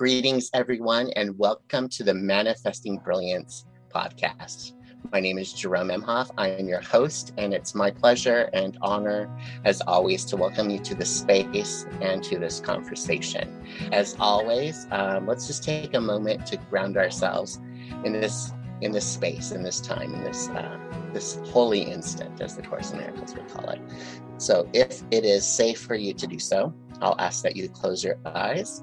Greetings, everyone, and welcome to the Manifesting Brilliance podcast. My name is Jerome Emhoff. I am your host, and it's my pleasure and honor, as always, to welcome you to this space and to this conversation. As always, um, let's just take a moment to ground ourselves in this in this space, in this time, in this uh, this holy instant, as the Course in Miracles would call it. So, if it is safe for you to do so, I'll ask that you close your eyes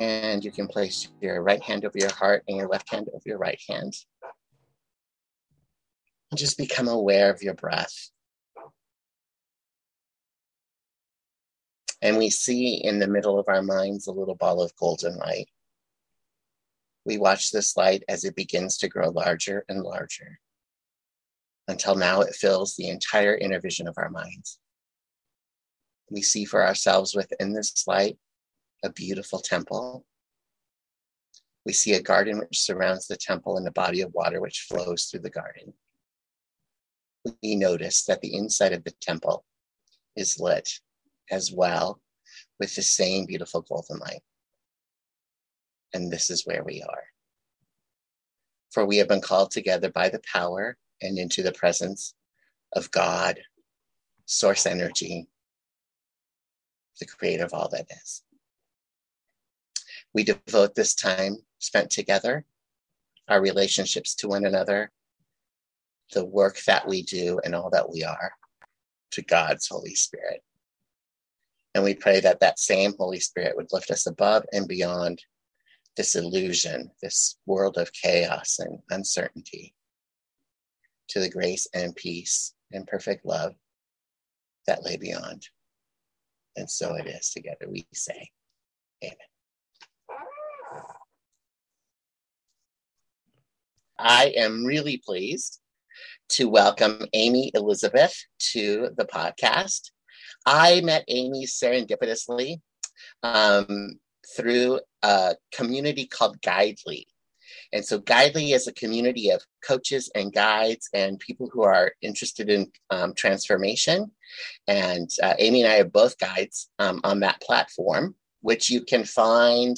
And you can place your right hand over your heart and your left hand over your right hand. And just become aware of your breath. And we see in the middle of our minds a little ball of golden light. We watch this light as it begins to grow larger and larger until now it fills the entire inner vision of our minds. We see for ourselves within this light a beautiful temple. We see a garden which surrounds the temple and a body of water which flows through the garden. We notice that the inside of the temple is lit as well with the same beautiful golden light. And this is where we are. For we have been called together by the power and into the presence of God, source energy, the creator of all that is. We devote this time spent together, our relationships to one another, the work that we do, and all that we are to God's Holy Spirit. And we pray that that same Holy Spirit would lift us above and beyond this illusion, this world of chaos and uncertainty, to the grace and peace and perfect love that lay beyond. And so it is together, we say, Amen. I am really pleased to welcome Amy Elizabeth to the podcast. I met Amy serendipitously um, through a community called Guidely. And so, Guidely is a community of coaches and guides and people who are interested in um, transformation. And uh, Amy and I are both guides um, on that platform which you can find.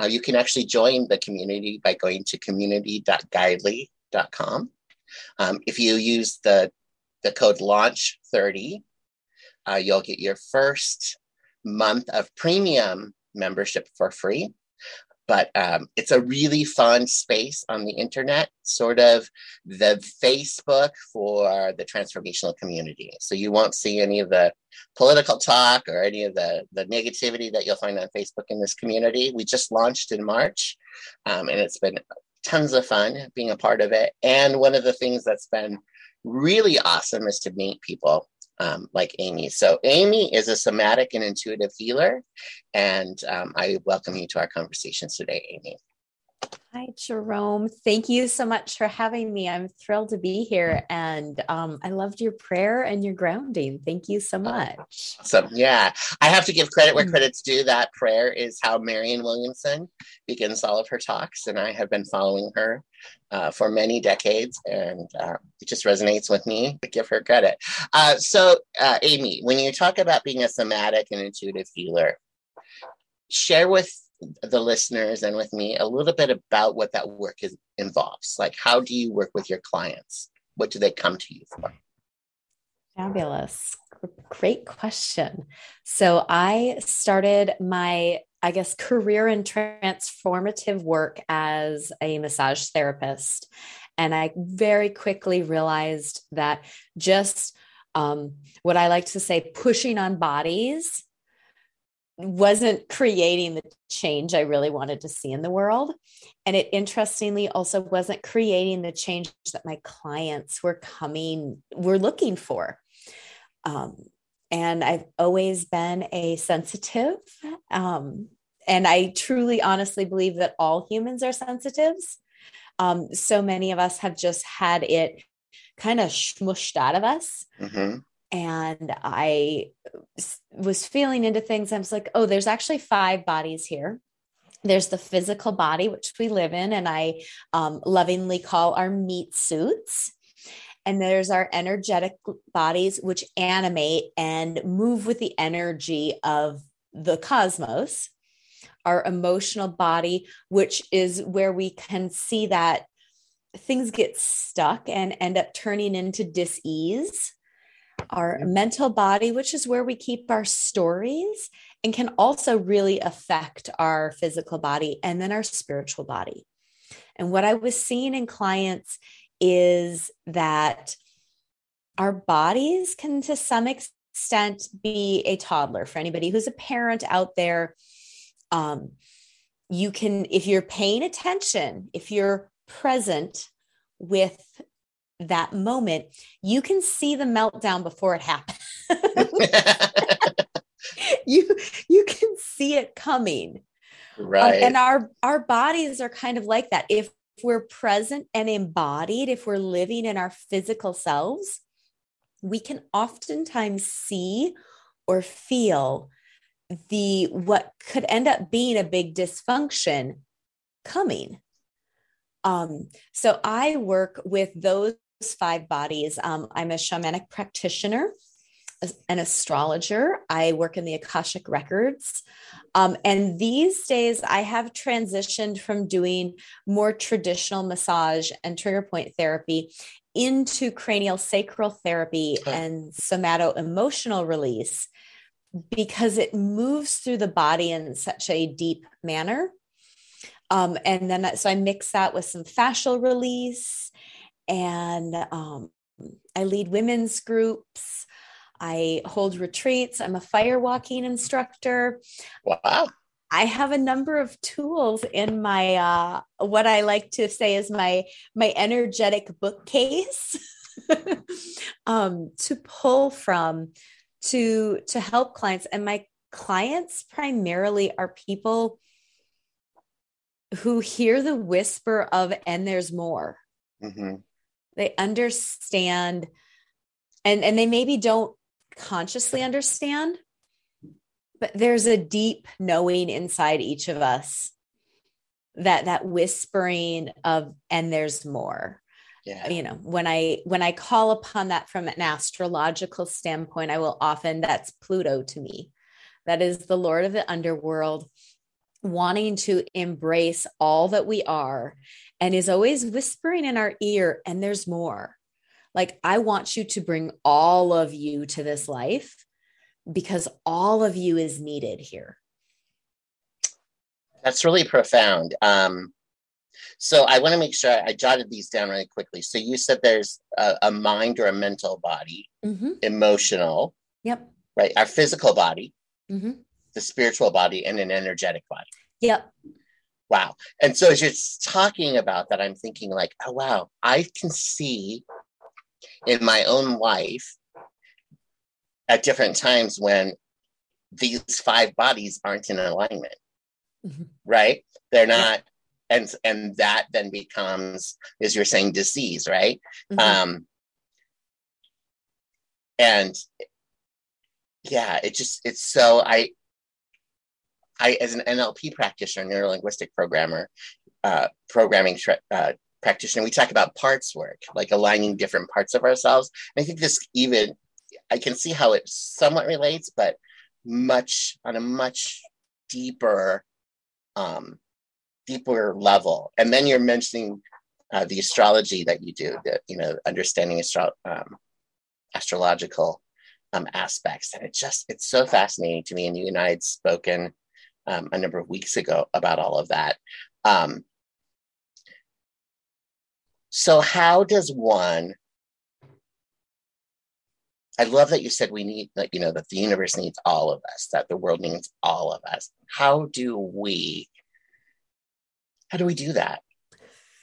Uh, you can actually join the community by going to community.guidely.com. Um, if you use the, the code launch30, uh, you'll get your first month of premium membership for free but um, it's a really fun space on the internet, sort of the Facebook for the transformational community. So you won't see any of the political talk or any of the, the negativity that you'll find on Facebook in this community. We just launched in March, um, and it's been tons of fun being a part of it. And one of the things that's been really awesome is to meet people um, like Amy. So, Amy is a somatic and intuitive healer, and um, I welcome you to our conversations today, Amy. Hi, Jerome. Thank you so much for having me. I'm thrilled to be here. And um, I loved your prayer and your grounding. Thank you so much. So, yeah, I have to give credit where mm. credit's due. That prayer is how Marianne Williamson begins all of her talks. And I have been following her uh, for many decades. And uh, it just resonates with me. to give her credit. Uh, so, uh, Amy, when you talk about being a somatic and intuitive healer, share with the listeners and with me a little bit about what that work is, involves. Like, how do you work with your clients? What do they come to you for? Fabulous. Great question. So, I started my, I guess, career in transformative work as a massage therapist. And I very quickly realized that just um, what I like to say, pushing on bodies wasn't creating the change I really wanted to see in the world. And it interestingly also wasn't creating the change that my clients were coming, were looking for. Um, and I've always been a sensitive. Um, and I truly, honestly believe that all humans are sensitives. Um, so many of us have just had it kind of smushed out of us. Mm-hmm and I was feeling into things. I was like, oh, there's actually five bodies here. There's the physical body, which we live in, and I um, lovingly call our meat suits. And there's our energetic bodies, which animate and move with the energy of the cosmos, our emotional body, which is where we can see that things get stuck and end up turning into dis-ease our mental body which is where we keep our stories and can also really affect our physical body and then our spiritual body. And what i was seeing in clients is that our bodies can to some extent be a toddler. For anybody who's a parent out there um, you can if you're paying attention if you're present with that moment, you can see the meltdown before it happens. you you can see it coming. Right. Um, and our our bodies are kind of like that. If we're present and embodied, if we're living in our physical selves, we can oftentimes see or feel the what could end up being a big dysfunction coming um, so I work with those five bodies. Um, I'm a shamanic practitioner, an astrologer. I work in the Akashic Records. Um, and these days, I have transitioned from doing more traditional massage and trigger point therapy into cranial sacral therapy and somato emotional release because it moves through the body in such a deep manner um, and then so I mix that with some fascial release, and um, I lead women's groups. I hold retreats. I'm a fire walking instructor. Wow. I have a number of tools in my uh, what I like to say is my my energetic bookcase um, to pull from to to help clients and my clients primarily are people who hear the whisper of, and there's more. Mm-hmm. They understand, and, and they maybe don't consciously understand, but there's a deep knowing inside each of us that that whispering of and there's more yeah. you know when i when i call upon that from an astrological standpoint i will often that's pluto to me that is the lord of the underworld wanting to embrace all that we are and is always whispering in our ear, and there's more. Like, I want you to bring all of you to this life because all of you is needed here. That's really profound. Um, so I want to make sure I jotted these down really quickly. So you said there's a, a mind or a mental body, mm-hmm. emotional. Yep. Right. Our physical body. Mm-hmm the spiritual body and an energetic body. Yep. Wow. And so as you're talking about that, I'm thinking like, oh wow, I can see in my own life at different times when these five bodies aren't in alignment. Mm-hmm. Right? They're not and and that then becomes as you're saying disease right mm-hmm. um and yeah it just it's so i I, as an NLP practitioner, neuro linguistic programmer, uh, programming tra- uh, practitioner, we talk about parts work, like aligning different parts of ourselves. And I think this even, I can see how it somewhat relates, but much on a much deeper, um, deeper level. And then you're mentioning uh, the astrology that you do, the you know, understanding astro- um, astrological um, aspects, and it just it's so fascinating to me. And you and I had spoken um, a number of weeks ago about all of that. Um, so, how does one? I love that you said we need, that you know, that the universe needs all of us, that the world needs all of us. How do we? How do we do that?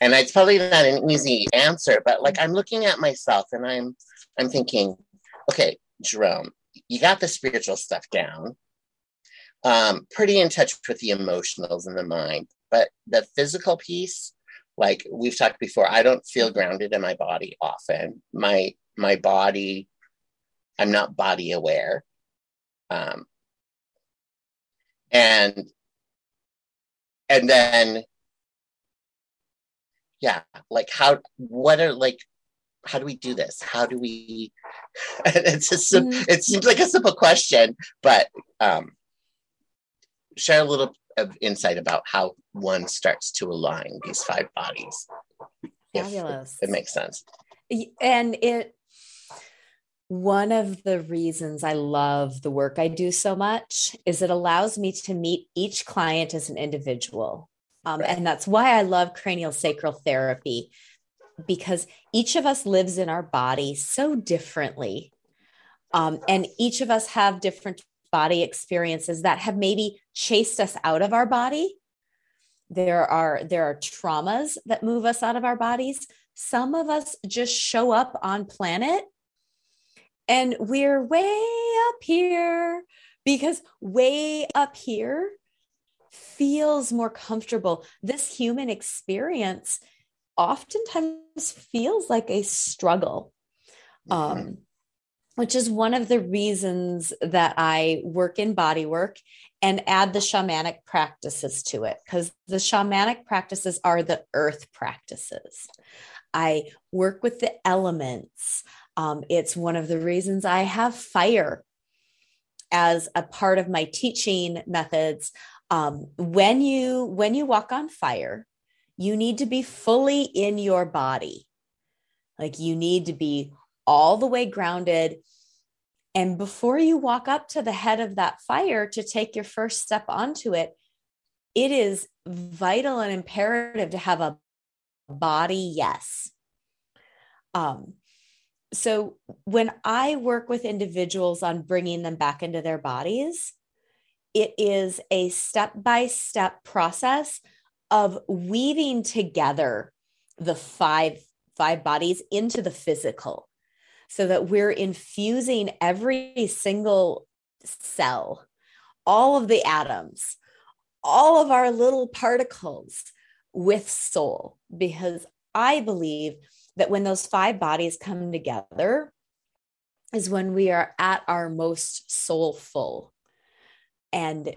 And it's probably not an easy answer, but like I'm looking at myself and I'm, I'm thinking, okay, Jerome, you got the spiritual stuff down um, pretty in touch with the emotionals in the mind. But the physical piece, like we've talked before, I don't feel grounded in my body often. My my body, I'm not body aware. Um, and and then yeah like how what are like how do we do this how do we it's just mm. it seems like a simple question but um share a little of insight about how one starts to align these five bodies. Fabulous. it makes sense. And it, one of the reasons I love the work I do so much is it allows me to meet each client as an individual. Um, right. And that's why I love cranial sacral therapy because each of us lives in our body so differently. Um, and each of us have different body experiences that have maybe chased us out of our body. There are there are traumas that move us out of our bodies. Some of us just show up on planet and we're way up here because way up here feels more comfortable. This human experience oftentimes feels like a struggle. Mm-hmm. Um, which is one of the reasons that I work in body work and add the shamanic practices to it, because the shamanic practices are the earth practices. I work with the elements. Um, it's one of the reasons I have fire as a part of my teaching methods. Um, when you when you walk on fire, you need to be fully in your body. Like you need to be all the way grounded. And before you walk up to the head of that fire to take your first step onto it, it is vital and imperative to have a body yes. Um, so when I work with individuals on bringing them back into their bodies, it is a step by step process of weaving together the five five bodies into the physical so that we're infusing every single cell all of the atoms all of our little particles with soul because i believe that when those five bodies come together is when we are at our most soulful and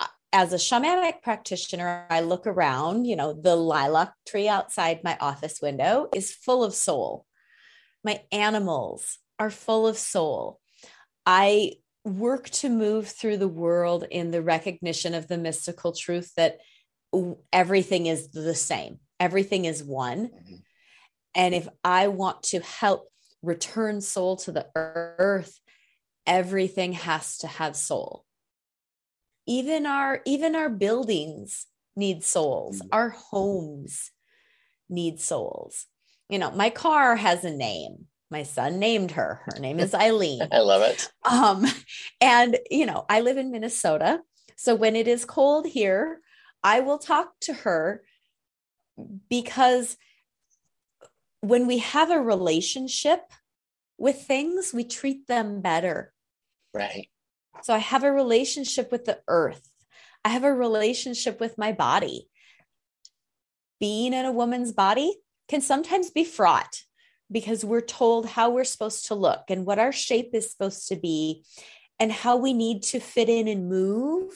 uh, as a shamanic practitioner, I look around, you know, the lilac tree outside my office window is full of soul. My animals are full of soul. I work to move through the world in the recognition of the mystical truth that everything is the same, everything is one. Mm-hmm. And if I want to help return soul to the earth, everything has to have soul even our even our buildings need souls mm. our homes need souls you know my car has a name. My son named her. Her name is eileen. I love it. Um and you know i live in minnesota. So when it is cold here i will talk to her because when we have a relationship with things we treat them better. Right. So I have a relationship with the earth. I have a relationship with my body. Being in a woman's body can sometimes be fraught because we're told how we're supposed to look and what our shape is supposed to be and how we need to fit in and move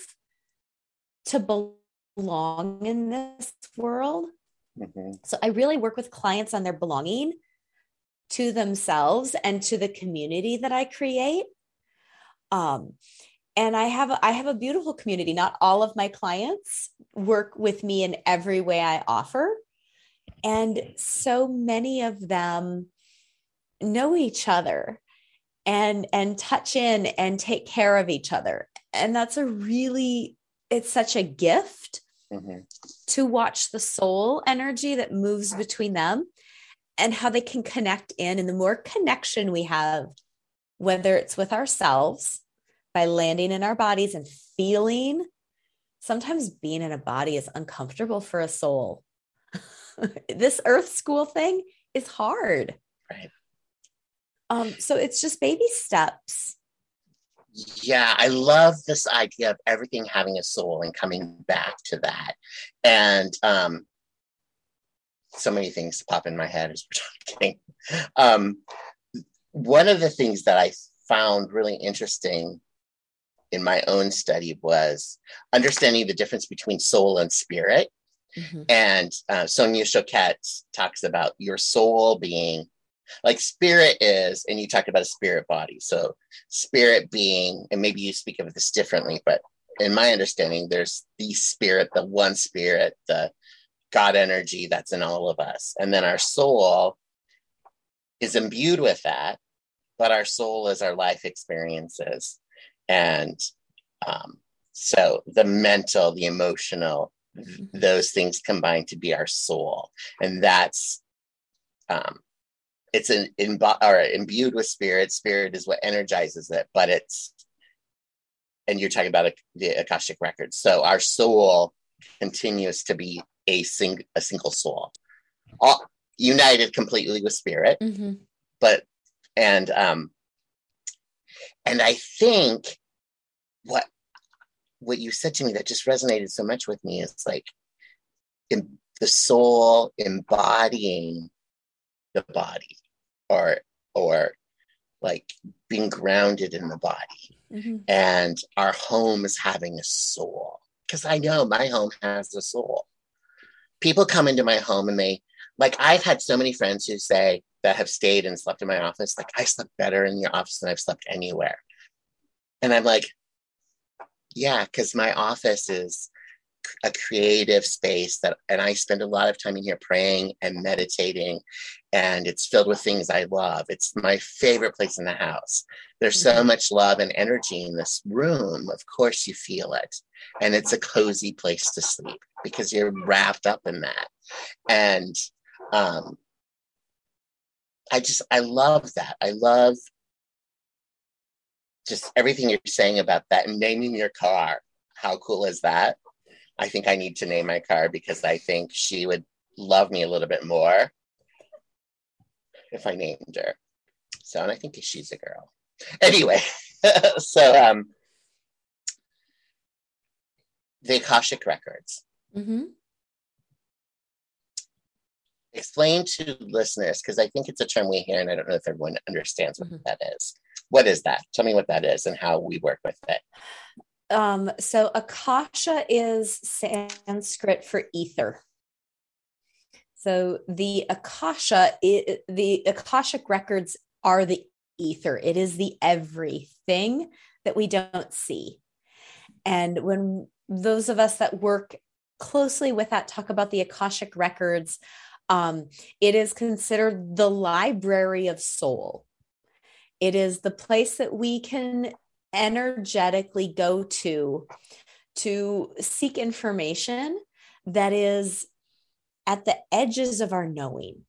to belong in this world. Mm-hmm. So I really work with clients on their belonging to themselves and to the community that I create. Um, and I have a, I have a beautiful community. Not all of my clients work with me in every way I offer, and so many of them know each other and and touch in and take care of each other and that's a really it's such a gift mm-hmm. to watch the soul energy that moves between them and how they can connect in and the more connection we have whether it's with ourselves by landing in our bodies and feeling. Sometimes being in a body is uncomfortable for a soul. this earth school thing is hard. Right. Um, so it's just baby steps. Yeah, I love this idea of everything having a soul and coming back to that. And um, so many things pop in my head as we're talking. Um, one of the things that I found really interesting in my own study was understanding the difference between soul and spirit. Mm-hmm. And uh, Sonia Choquette talks about your soul being like spirit is, and you talked about a spirit body. So spirit being, and maybe you speak of this differently, but in my understanding, there's the spirit, the one spirit, the God energy that's in all of us. And then our soul is imbued with that, but our soul is our life experiences. And um, so the mental, the emotional. Those things combine to be our soul. And that's, um, it's an imbu- or imbued with spirit. Spirit is what energizes it, but it's, and you're talking about a, the Akashic records. So our soul continues to be a, sing, a single soul, all united completely with spirit. Mm-hmm. But, and, um, and I think what what you said to me that just resonated so much with me is like in the soul embodying the body or or like being grounded in the body. Mm-hmm. and our home is having a soul. Because i know my home has a soul. People come into my home and they like i've had so many friends who say that have stayed and slept in my office like i slept better in your office than i've slept anywhere. And i'm like yeah, because my office is a creative space that and I spend a lot of time in here praying and meditating and it's filled with things I love. It's my favorite place in the house. There's so mm-hmm. much love and energy in this room. Of course you feel it. And it's a cozy place to sleep because you're wrapped up in that. And um I just I love that. I love just everything you're saying about that and naming your car. How cool is that? I think I need to name my car because I think she would love me a little bit more if I named her. So, and I think she's a girl. Anyway, so um, the Akashic Records. Mm-hmm. Explain to listeners, because I think it's a term we hear and I don't know if everyone understands what mm-hmm. that is. What is that? Tell me what that is and how we work with it. Um, so Akasha is Sanskrit for ether. So the Akasha, it, the Akashic records are the ether. It is the everything that we don't see. And when those of us that work closely with that talk about the Akashic records, um, it is considered the library of soul. It is the place that we can energetically go to to seek information that is at the edges of our knowing.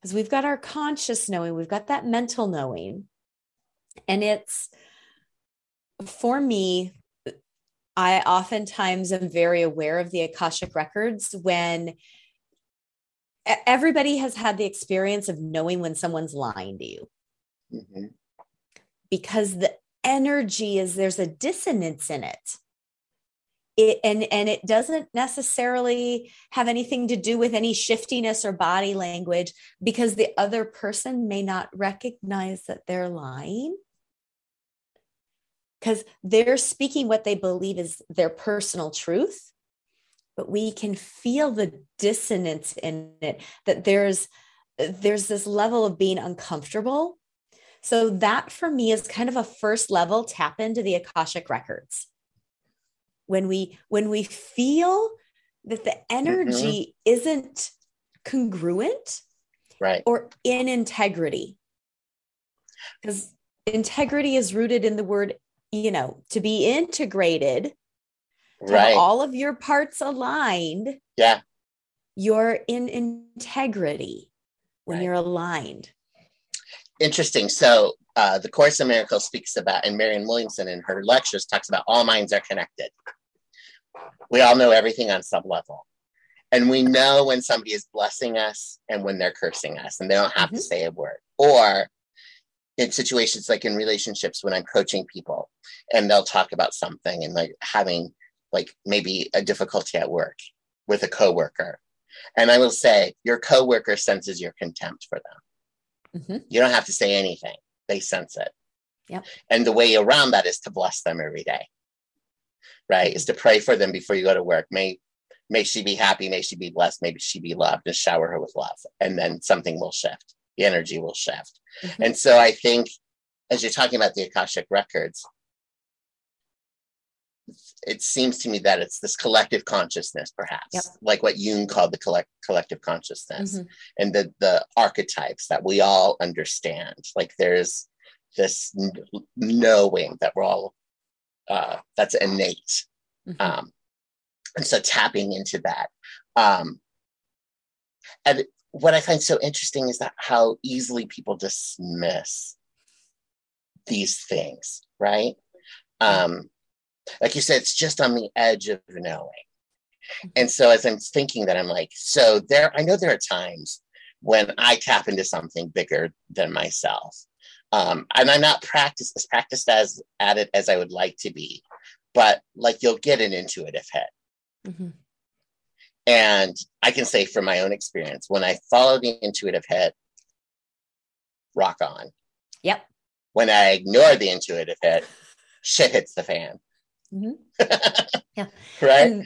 Because we've got our conscious knowing, we've got that mental knowing. And it's for me, I oftentimes am very aware of the Akashic records when everybody has had the experience of knowing when someone's lying to you mm-hmm. because the energy is there's a dissonance in it. It, and and it doesn't necessarily have anything to do with any shiftiness or body language because the other person may not recognize that they're lying because they're speaking what they believe is their personal truth but we can feel the dissonance in it that there's there's this level of being uncomfortable so that for me is kind of a first level tap into the Akashic records. When we when we feel that the energy mm-hmm. isn't congruent right or in integrity. Because integrity is rooted in the word, you know, to be integrated, to right. all of your parts aligned. Yeah. You're in integrity when right. you're aligned interesting. So uh, the Course in Miracles speaks about, and Marianne Williamson in her lectures talks about all minds are connected. We all know everything on some level. And we know when somebody is blessing us and when they're cursing us, and they don't have mm-hmm. to say a word. Or in situations like in relationships when I'm coaching people and they'll talk about something and like having like maybe a difficulty at work with a coworker. And I will say, your coworker senses your contempt for them Mm-hmm. You don't have to say anything, they sense it. Yep. And the way around that is to bless them every day, right? Is to pray for them before you go to work. May may she be happy, may she be blessed, maybe she be loved, and shower her with love. And then something will shift. The energy will shift. Mm-hmm. And so I think as you're talking about the Akashic records, it seems to me that it's this collective consciousness, perhaps, Yep. like what Jung called the collect, collective consciousness, Mhm. and the the archetypes that we all understand. Like there's this n- knowing that we're all uh, that's innate, Mhm. um, and so tapping into that. Um, and what I find so interesting is that how easily people dismiss these things, right? Um, like you said, it's just on the edge of knowing. And so as I'm thinking that, I'm like, so there, I know there are times when I tap into something bigger than myself. Um, and I'm not practiced as practiced as at it as I would like to be, but like you'll get an intuitive hit. Mhm. And I can say from my own experience, when I follow the intuitive hit, rock on. Yep. When I ignore the intuitive hit, shit hits the fan. Mhm. Yeah. Right? And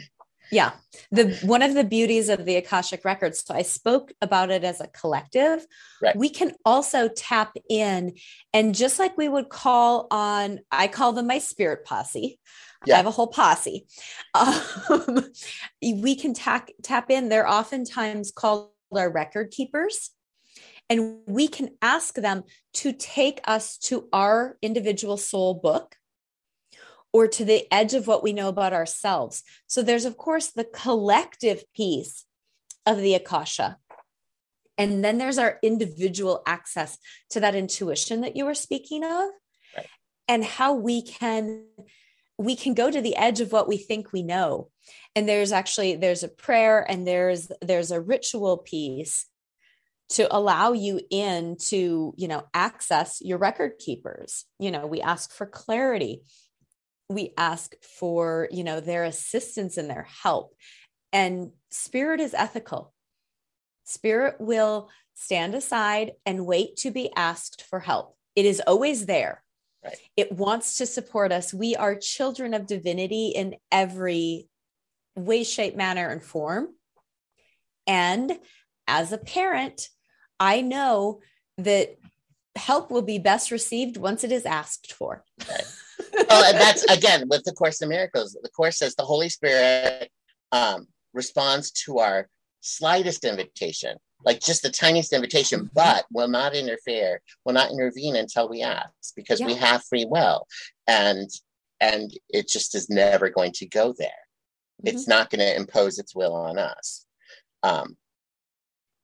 yeah, the one of the beauties of the Akashic records. So I spoke about it as a collective. Right. We can also tap in, and just like we would call on, I call them my spirit posse. Yeah. I have a whole posse. Um, we can tap tap in. They're oftentimes called our record keepers. And we can ask them to take us to our individual soul book or to the edge of what we know about ourselves. So there's, of course, the collective piece of the Akasha. And then there's our individual access to that intuition that you were speaking of Right. and how we can we can go to the edge of what we think we know and there's actually there's a prayer and there's there's a ritual piece to allow you in to you know access your record keepers you know we ask for clarity we ask for you know their assistance and their help. And spirit is ethical. Spirit will stand aside and wait to be asked for help. It is always there. Right. it wants to support us. We are children of divinity in every way shape manner and form. And as a parent i know that help will be best received once it is asked for oh, and that's again with the Course in Miracles. The Course says the Holy Spirit um, responds to our slightest invitation, like just the tiniest invitation, Mhm. but will not interfere, will not intervene until we ask because we have free will, and and it just is never going to go there. It's not going to impose its will on us, um,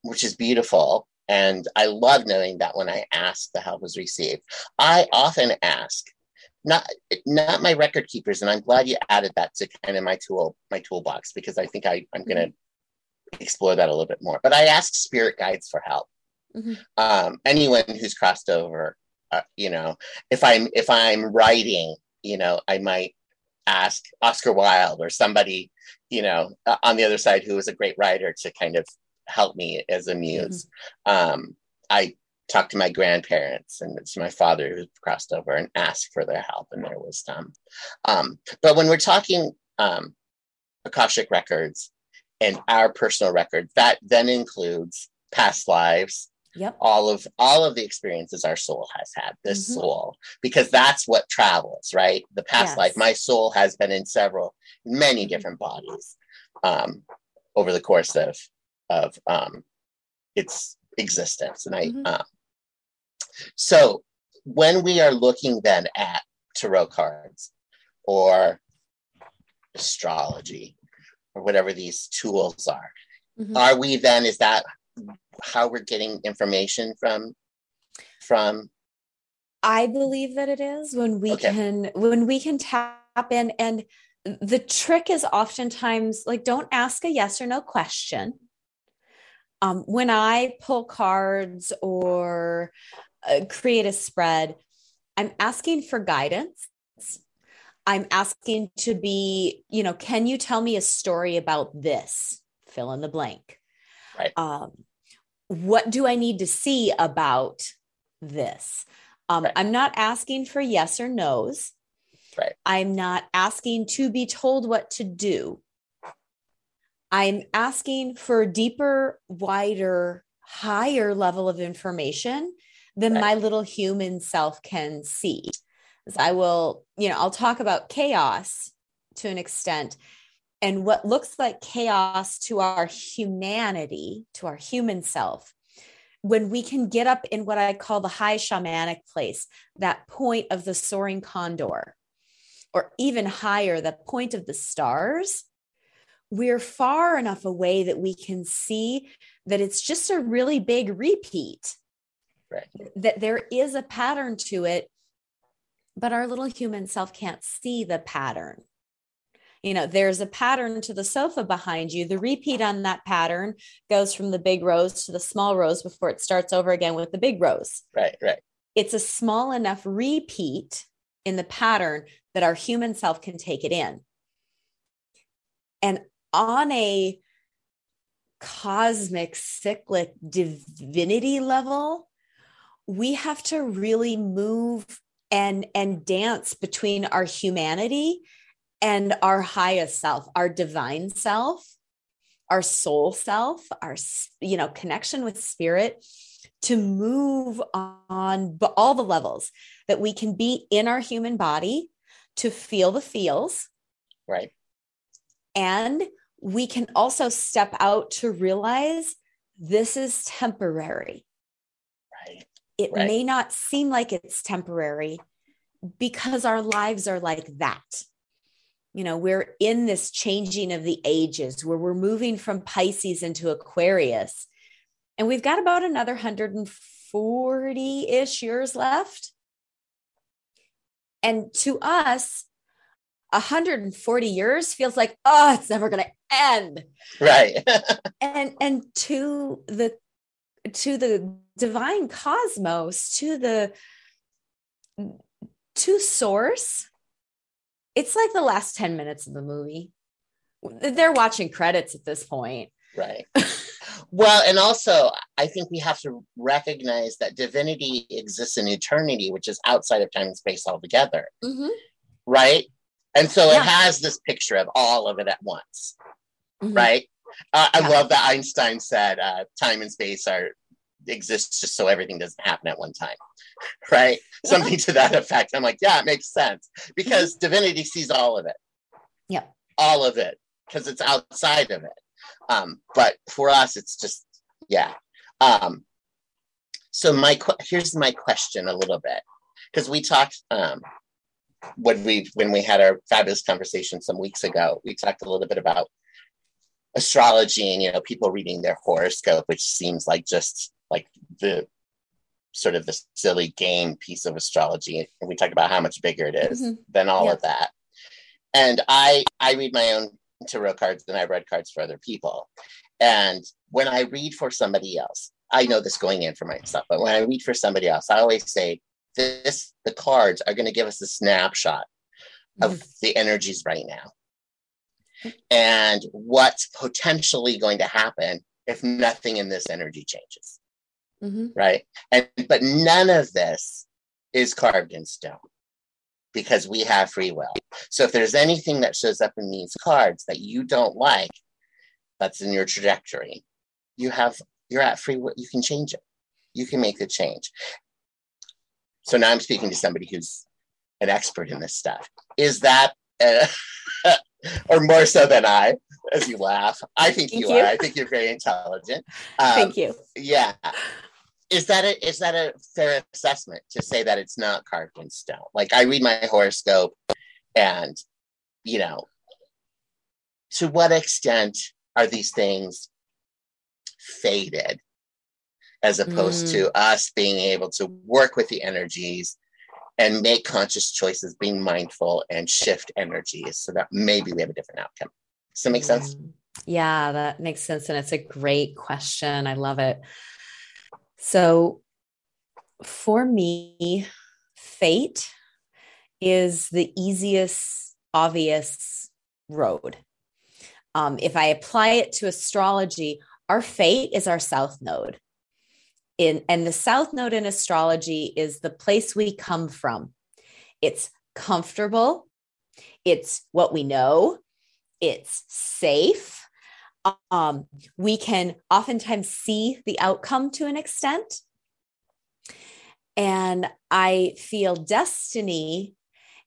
which is beautiful. And I love knowing that when I ask, the help is received. I often ask, not not my record keepers, and I'm glad you added that to kind of my tool my toolbox because I think I, I'm going to explore that a little bit more. But I ask spirit guides for help. Mhm. Um, anyone who's crossed over, uh, you know, if I'm if I'm writing, you know, I might ask Oscar Wilde or somebody, you know, uh, on the other side who is a great writer to kind of help me as a muse. Um, I talked to my grandparents and it's my father who crossed over and asked for their help and their wisdom. Um, but when we're talking um, Akashic records and our personal record, that then includes past lives, yep all of all of the experiences our soul has had this Mhm. soul because that's what travels right the past Yes. life my soul has been in several many Mhm. different bodies um over the course of of um its existence and i Mhm. um so when we are looking then at tarot cards or astrology or whatever these tools are Mhm. are we then is that how we're getting information from from I believe that it is when we Okay. can when we can tap in and the trick is oftentimes like don't ask a yes or no question. Um, when I pull cards or uh, create a spread, I'm asking for guidance. I'm asking to be, you know, can you tell me a story about this? Fill in the blank. Right. Um, what do I need to see about this? Um, Right. I'm not asking for yes or no's. Right. I'm not asking to be told what to do. I'm asking for a deeper, wider, higher level of information than Right. my little human self can see. As I will, you know, I'll talk about chaos to an extent. And what looks like chaos to our humanity, to our human self, when we can get up in what I call the high shamanic place, that point of the soaring condor, or even higher, the point of the stars, we're far enough away that we can see that it's just a really big repeat. Right. That there is a pattern to it, but our little human self can't see the pattern. You know there's a pattern to the sofa behind you. The repeat on that pattern goes from the big rose to the small rose before it starts over again with the big rose. Right right. It's a small enough repeat in the pattern that our human self can take it in. And on a cosmic cyclic divinity level we have to really move and and dance between our humanity and our highest self, our divine self, our soul self, our you know connection with spirit to move on all the levels that we can be in our human body to feel the feels. Right. And we can also step out to realize this is temporary. It right. may not seem like it's temporary because our lives are like that. You know we're in this changing of the ages where we're moving from pisces into aquarius and we've got about another 140-ish years left. And to us 140 years feels like oh it's never going to end. Right. And and to the to the divine cosmos to the to source it's like the last 10 minutes of the movie. They're watching credits at this point. Right. well, and also, I think we have to recognize that divinity exists in eternity, which is outside of time and space altogether. Mm-hmm. Right. And so yeah. it has this picture of all of it at once. Mm-hmm. Right. Uh, I love that Einstein said uh, time and space are exists just so everything doesn't happen at one time right? Something to that effect. I'm like yeah it makes sense because mm-hmm. divinity sees all of it. Yeah all of it because it's outside of it. Um but for us it's just yeah. Um so my here's my question a little bit because we talked um when we when we had our fabulous conversation some weeks ago we talked a little bit about astrology and you know people reading their horoscope which seems like just like the sort of the silly game piece of astrology and we talk about how much bigger it is mm-hmm. than all yeah. of that and i i read my own tarot cards and i read cards for other people and when i read for somebody else i know this going in for myself but when i read for somebody else i always say this the cards are going to give us a snapshot of mm-hmm. the energies right now and what's potentially going to happen if nothing in this energy changes mm-hmm. right? And but none of this is carved in stone because we have free will. So if there's anything that shows up in these cards that you don't like, that's in your trajectory, you have you're at free will. You can change it. You can make the change. So now I'm speaking to somebody who's an expert in this stuff. Is that uh, or more so than I, as you laugh. I think you, you, are. I think you're very intelligent. Um, Thank you. Yeah is that a is that a fair assessment to say that it's not carved in stone? Like I read my horoscope, and you know, to what extent are these things fated, as opposed mm. to us being able to work with the energies and make conscious choices, being mindful and shift energies, so that maybe we have a different outcome. Does that make sense? Mm. Yeah, that makes sense, and it's a great question. I love it. So for me, fate is the easiest, obvious road. Um, if I apply it to astrology, our fate is our south node. In, and the south node in astrology is the place we come from. It's comfortable, it's what we know, it's safe, um, we can oftentimes see the outcome to an extent. And I feel destiny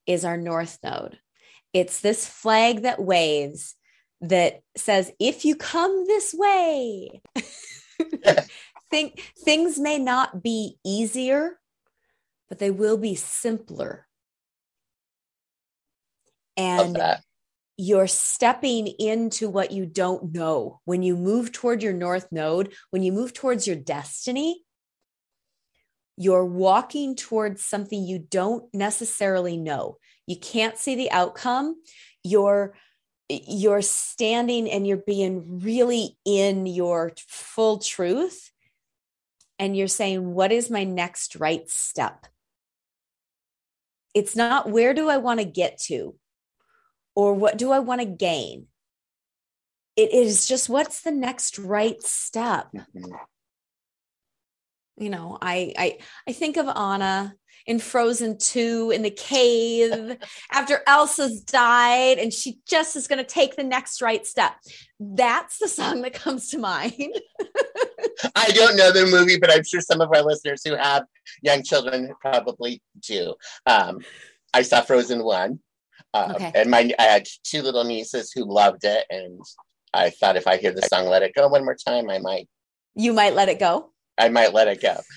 is our north node. It's this flag that waves that says, if you come this way, think things may not be easier, but they will be simpler. And you're stepping into what you don't know. When you move toward your North Node, when you move towards your destiny, you're walking towards something you don't necessarily know. You can't see the outcome. You're you're standing and you're being really in your full truth and you're saying what is my next right step? It's not where do I want to get to? Or what do I want to gain? It is just what's the next right step. Mm-hmm. You know, I I I think of Anna in Frozen 2 in the cave after Elsa's died and she just is going to take the next right step. That's the song that comes to mind. I don't know the movie, but I'm sure some of our listeners who have young children probably do. Um, I saw Frozen 1. Uh, okay. And my I had two little nieces who loved it, and I thought if I hear the song "Let It Go" one more time, I might. You might let it go. I might let it go.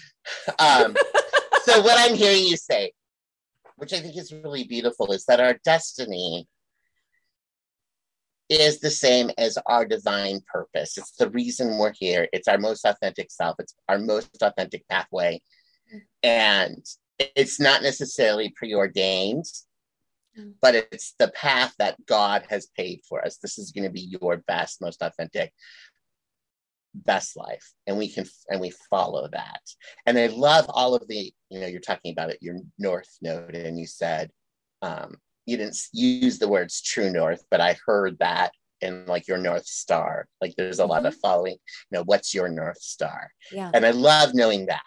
Um, so what I'm hearing you say, which I think is really beautiful, is that our destiny is the same as our divine purpose. It's the reason we're here. It's our most authentic self. It's our most authentic pathway, and it's not necessarily preordained Mm. But it's the path that God has paid for us. This is going to be your best, most authentic, best life, and we can and we follow that. And I love all of the, you know, you're talking about it, your North Node, and you said um, you didn't use the words true North, but I heard that in like your North Star. Like there's a mm-hmm. lot of following, you know, what's your North Star? Yeah. And I love knowing that.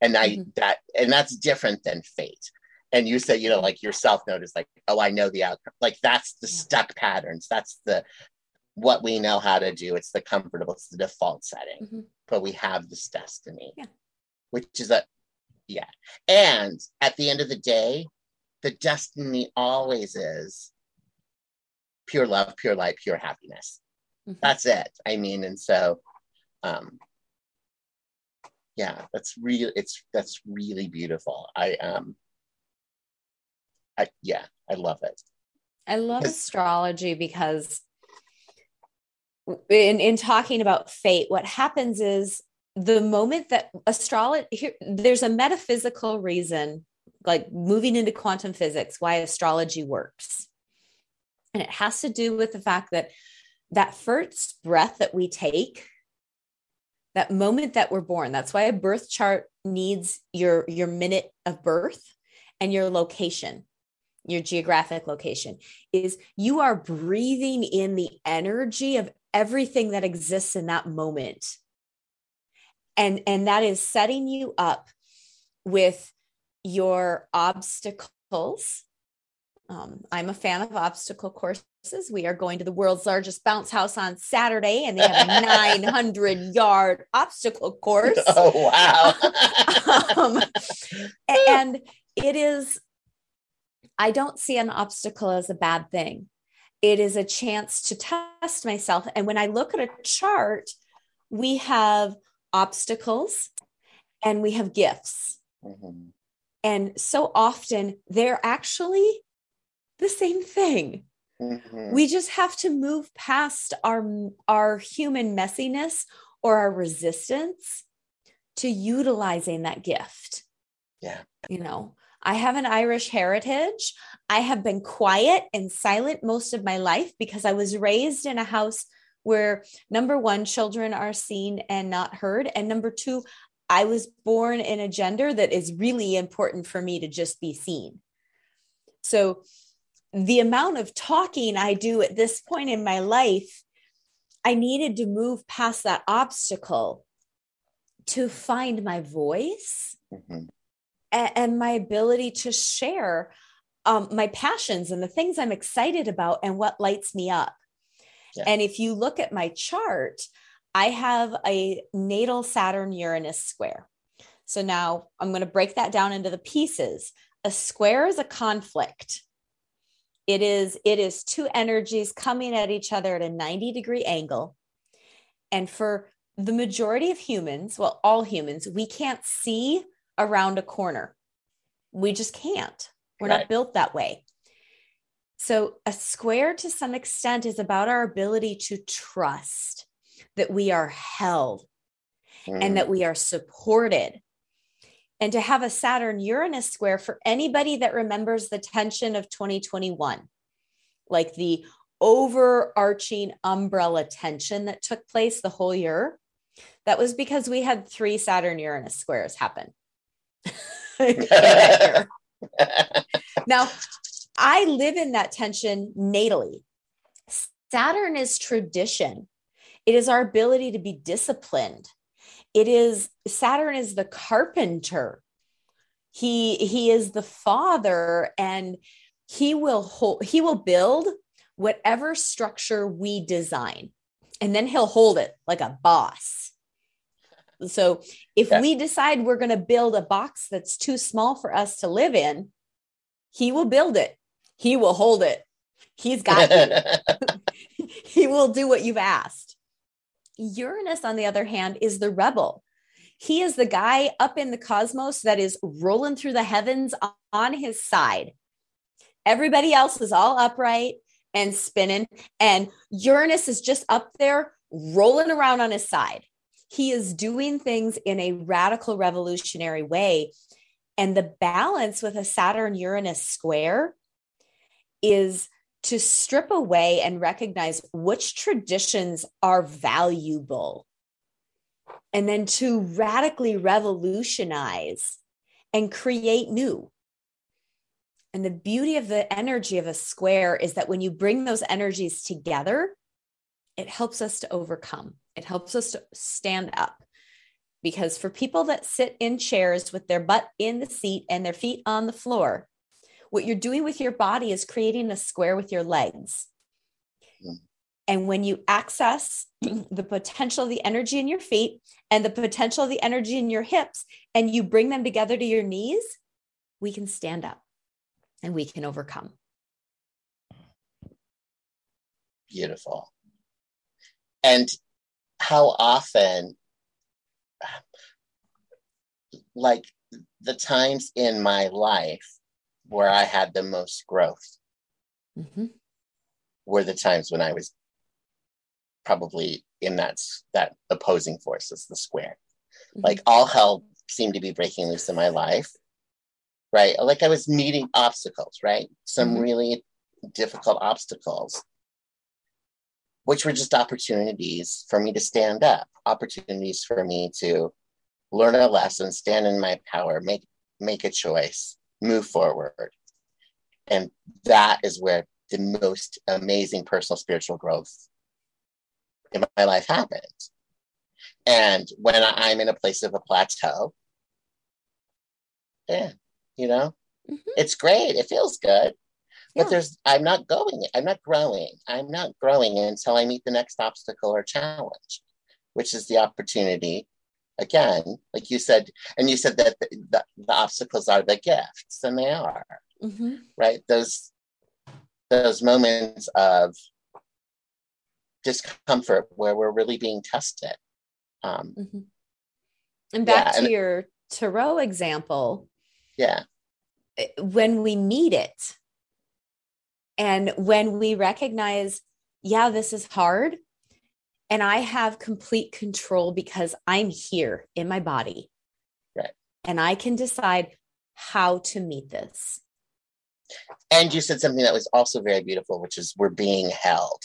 And I mm-hmm. that and that's different than fate and you say you know like your self notice like oh i know the outcome. Like that's the stuck patterns. That's the what we know how to do. It's the comfortable it's the default setting. Mm-hmm. but we have this destiny. Yeah. which is a yeah. And at the end of the day the destiny always is pure love pure light pure happiness. Mm-hmm. that's it. I mean and so um yeah that's really it's that's really beautiful. I um I, yeah, I love it. I love astrology because in, in talking about fate, what happens is the moment that astrology, here, there's a metaphysical reason, like moving into quantum physics, why astrology works. And it has to do with the fact that that first breath that we take, that moment that we're born, that's why a birth chart needs your, your minute of birth and your location your geographic location is you are breathing in the energy of everything that exists in that moment. And and that is setting you up with your obstacles. Um, i'm a fan of obstacle courses. We are going to the world's largest bounce house on saturday and they have a 900 yard obstacle course. Oh wow. Um, and it is I don't see an obstacle as a bad thing. It is a chance to test myself. And when I look at a chart, we have obstacles and we have gifts. Mm-hmm. And so often they're actually the same thing. Mm-hmm. We just have to move past our, our human messiness or our resistance to utilizing that gift. Yeah. You know, I have an Irish heritage. I have been quiet and silent most of my life because I was raised in a house where number one, children are seen and not heard. And number two, I was born in a gender that is really important for me to just be seen. So the amount of talking I do at this point in my life, I needed to move past that obstacle to find my voice. Mm-hmm and, and my ability to share um, my passions and the things I'm excited about and what lights me up. Yeah. And if you look at my chart, I have a natal Saturn Uranus square. So now I'm going to break that down into the pieces. A square is a conflict. It is it is two energies coming at each other at a 90 degree angle. And for the majority of humans, well, all humans, we can't see around a corner. We just can't. We're right. not built that way. So, a square to some extent is about our ability to trust that we are held mm. and that we are supported. And to have a Saturn Uranus square for anybody that remembers the tension of 2021, like the overarching umbrella tension that took place the whole year, that was because we had three Saturn Uranus squares happen. now, I live in that tension natally. Saturn is tradition. It is our ability to be disciplined. It is Saturn is the carpenter. He he is the father and he will hold he will build whatever structure we design and then he'll hold it like a boss. So if yes. we decide we're going to build a box that's too small for us to live in, he will build it. He will hold it. He's got you. he will do what you've asked. Uranus, on the other hand, is the rebel. He is the guy up in the cosmos that is rolling through the heavens on his side. Everybody else is all upright and spinning, and Uranus is just up there rolling around on his side. He is doing things in a radical revolutionary way. And the balance with a Saturn Uranus square is to strip away and recognize which traditions are valuable and then to radically revolutionize and create new. And the beauty of the energy of a square is that when you bring those energies together, it helps us to overcome, it helps us to stand up. Because for people that sit in chairs with their butt in the seat and their feet on the floor, what you're doing with your body is creating a square with your legs. And when you access the potential of the energy in your feet and the potential of the energy in your hips, and you bring them together to your knees, we can stand up and we can overcome. Beautiful. And how often, like the times in my life where I had the most growth mm-hmm. were the times when I was probably in that that opposing forces, the square. Mm-hmm. Like all hell seemed to be breaking loose in my life, right? Like I was meeting obstacles, right? Some mm-hmm. really difficult obstacles, which were just opportunities for me to stand up, opportunities for me to learn a lesson, stand in my power, make make a choice, move forward. And that is where the most amazing personal spiritual growth in my life happened. And when I'm in a place of a plateau, yeah, you know, mm-hmm. it's great. It feels good. But there's, I'm not going, I'm not growing. I'm not growing until I meet the next obstacle or challenge, which is the opportunity again, like you said, and you said that the, the, the obstacles are the gifts, and they are, mm-hmm. right? Those those moments of discomfort where we're really being tested. Um, mm-hmm. And back yeah, to and, your tarot example. Yeah. When we need it, and when we recognize, yeah, this is hard, and I have complete control because I'm here in my body. Right. And I can decide how to meet this. And you said something that was also very beautiful, which is we're being held.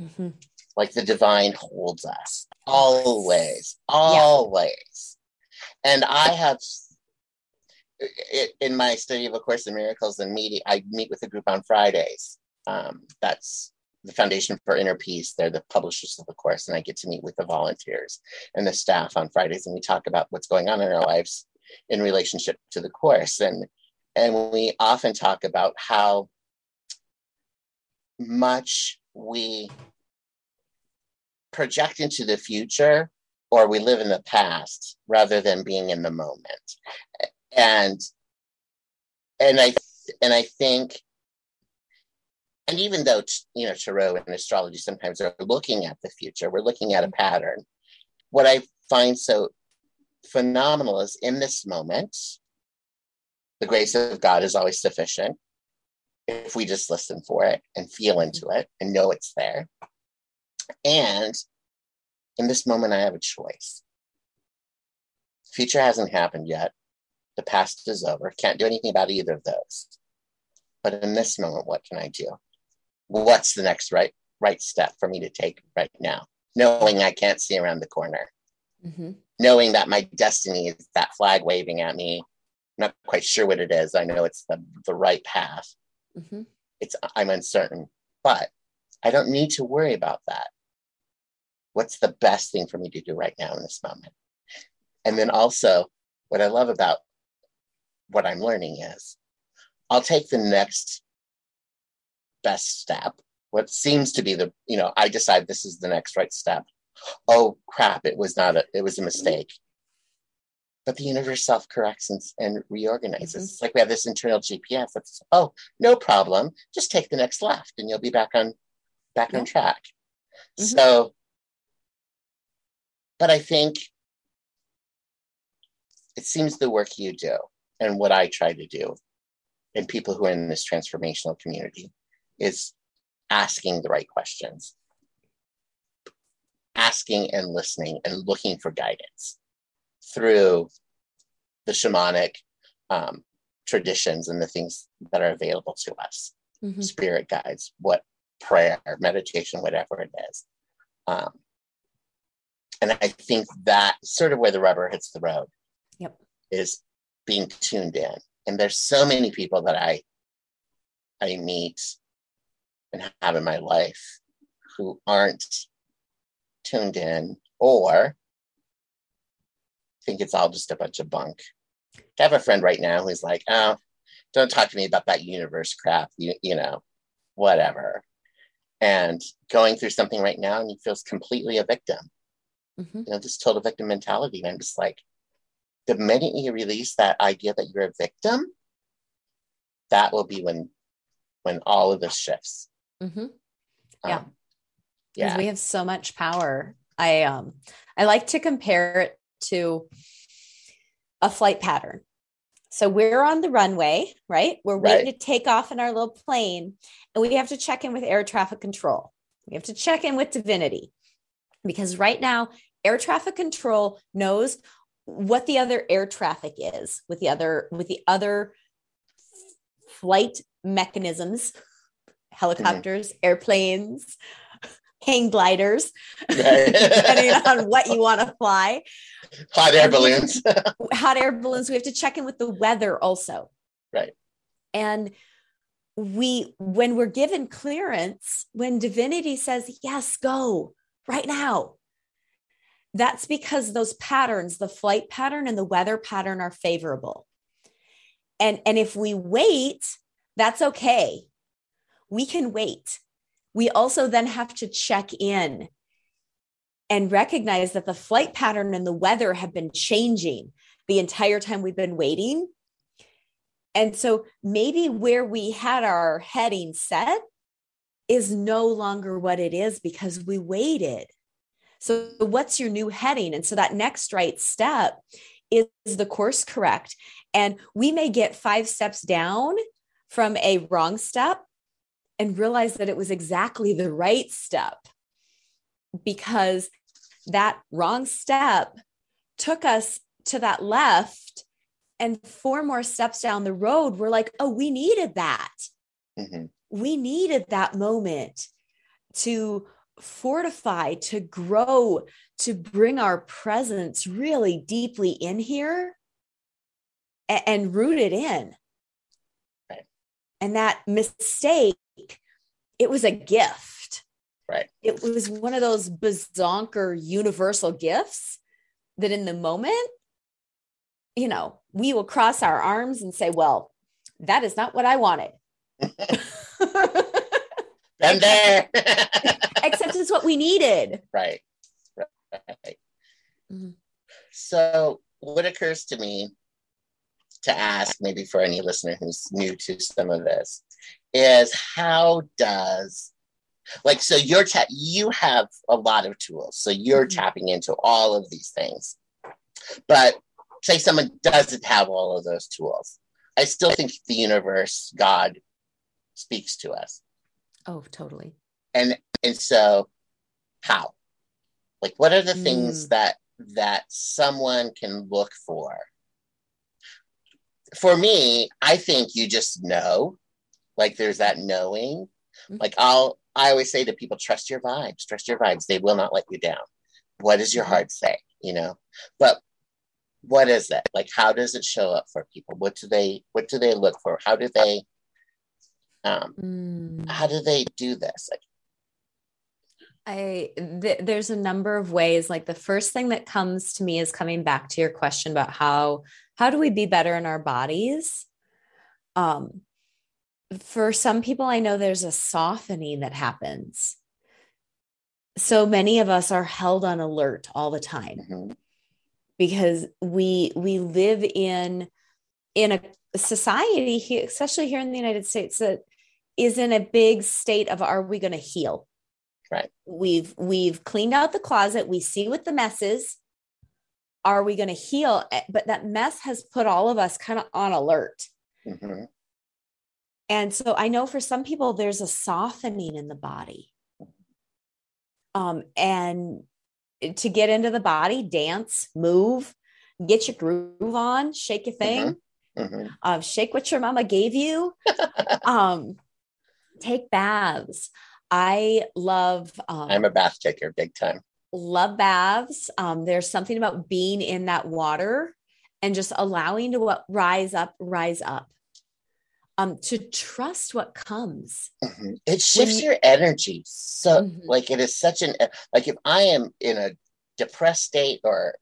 Mm-hmm. Like the divine holds us always, always. Yeah. And I have in my study of A Course in Miracles and meeting, I meet with a group on Fridays. Um, that's the Foundation for Inner Peace. They're the publishers of the course, and I get to meet with the volunteers and the staff on Fridays, and we talk about what's going on in our lives in relationship to the course. And and we often talk about how much we project into the future or we live in the past rather than being in the moment. And and I and I think and even though you know tarot and astrology sometimes are looking at the future we're looking at a mm-hmm. pattern. What i find so phenomenal is in this moment the grace of god is always sufficient if we just listen for it and feel into mm-hmm. it and know it's there. And in this moment i have a choice. Future hasn't happened yet the past is over. Can't do anything about either of those. But in this moment what can i do? What's the next right right step for me to take right now? Knowing i can't see around the corner. Mm-hmm. knowing that my destiny is that flag waving at me. I'm not quite sure what it is. I know it's the, the right path. Mm-hmm. it's i'm uncertain but i don't need to worry about that. What's the best thing for me to do right now in this moment? And then also what i love about what i'm learning is i'll take the next best step what seems to be the you know i decide this is the next right step oh crap it was not a it was a mistake but the universe self-corrects and, and reorganizes mm-hmm. it's like we have this internal gps that's oh no problem just take the next left and you'll be back on back yeah. on track mm-hmm. so but i think it seems the work you do and what i try to do and people who are in this transformational community is asking the right questions, asking and listening and looking for guidance through the shamanic um, traditions and the things that are available to us mm-hmm. spirit guides, what prayer, meditation, whatever it is. Um, and I think that sort of where the rubber hits the road yep. is being tuned in. And there's so many people that I I meet and have in my life who aren't tuned in or think it's all just a bunch of bunk. I have a friend right now who's like, oh, don't talk to me about that universe crap, you, you know, whatever. And going through something right now and he feels completely a victim. Mm-hmm. You know, this total victim mentality. And I'm just like, the minute you release that idea that you're a victim, that will be when when all of this shifts. Mm-hmm. Yeah. Um, yeah. We have so much power. I um I like to compare it to a flight pattern. So we're on the runway, right? We're waiting right. to take off in our little plane, and we have to check in with air traffic control. We have to check in with divinity because right now, air traffic control knows what the other air traffic is with the other with the other flight mechanisms helicopters, mm-hmm. airplanes, hang gliders, right. depending on what you want to fly. Hot air balloons. hot air balloons. We have to check in with the weather also. Right. And we, when we're given clearance, when divinity says, yes, go right now, that's because those patterns, the flight pattern and the weather pattern are favorable. And, and if we wait, that's okay we can wait. We also then have to check in and recognize that the flight pattern and the weather have been changing the entire time we've been waiting. And so maybe where we had our heading set is no longer what it is because we waited. So, what's your new heading? And so, that next right step is the course correct. And we may get five steps down from a wrong step, and realize that it was exactly the right step because that wrong step took us to that left and four more steps down the road we're like oh we needed that mm-hmm. we needed that moment to fortify to grow to bring our presence really deeply in here and, and root it in right. and that mistake it was a gift. Right. It was one of those bazonker universal gifts that in the moment, you know, we will cross our arms and say, well, that is not what I wanted. And there. Except it's what we needed. Right. Right. Mm-hmm. So, what occurs to me to ask, maybe for any listener who's new to some of this, is how does like so you're ta- you have a lot of tools so you're Mhm. tapping into all of these things but say someone doesn't have all of those tools i still think the universe god speaks to us Oh, totally. and and so how? Like what are the things Mm. that that someone can look for? For me i think you just know. Like there's that knowing. Mhm. like i'll i always say to people trust your vibes trust your vibes. They will not let you down. What does your Mhm. heart say you know? But what is that like how does it show up for people? What do they what do they look for? How do they um Mm. how do they do this like, I th- there's a number of ways. Like the first thing that comes to me is coming back to your question about how how do we be better in our bodies? Um, for some people, I know there's a softening that happens. So many of us are held on alert all the time mhm, because we we live in in a society especially here in the United States, that is in a big state of are we going to heal? Right. We've we've cleaned out the closet. We see what the mess is. Are we going to heal? Eh, But that mess has put all of us kind of on alert. mhm, And so I know for some people there's a softening in the body. Um, and to get into the body, dance, move, get your groove on, shake your thing, mhm. um, shake what your mama gave you, um, take baths. I love um, i'm a bath taker big time love baths. Um, there's something about being in that water and just allowing to what rise up, rise up. Um, to trust what comes. Mhm. it shifts you- your energy so Mhm. like it is such an like if i am in a depressed state or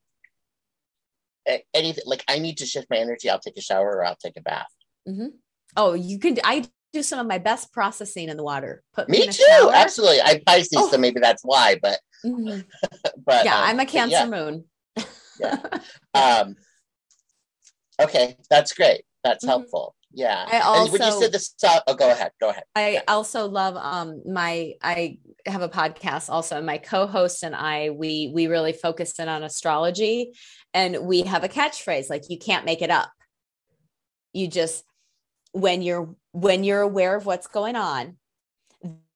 anything like i need to shift my energy i'll take a shower or i'll take a bath Mm-hmm. Oh, you can. I do some of my best processing in the water. Put me, me too absolutely i'm pisces Oh. so maybe that's why but Mhm. but Yeah, um, I'm a Cancer yeah, moon. Yeah. um okay that's great that's Mhm. helpful yeah I and when you also- said this oh go ahead go ahead I Yeah. also love um my I have a podcast also and my co-host and I we we really focus in on astrology and we have a catchphrase like you can't make it up. You just when you're when you're aware of what's going on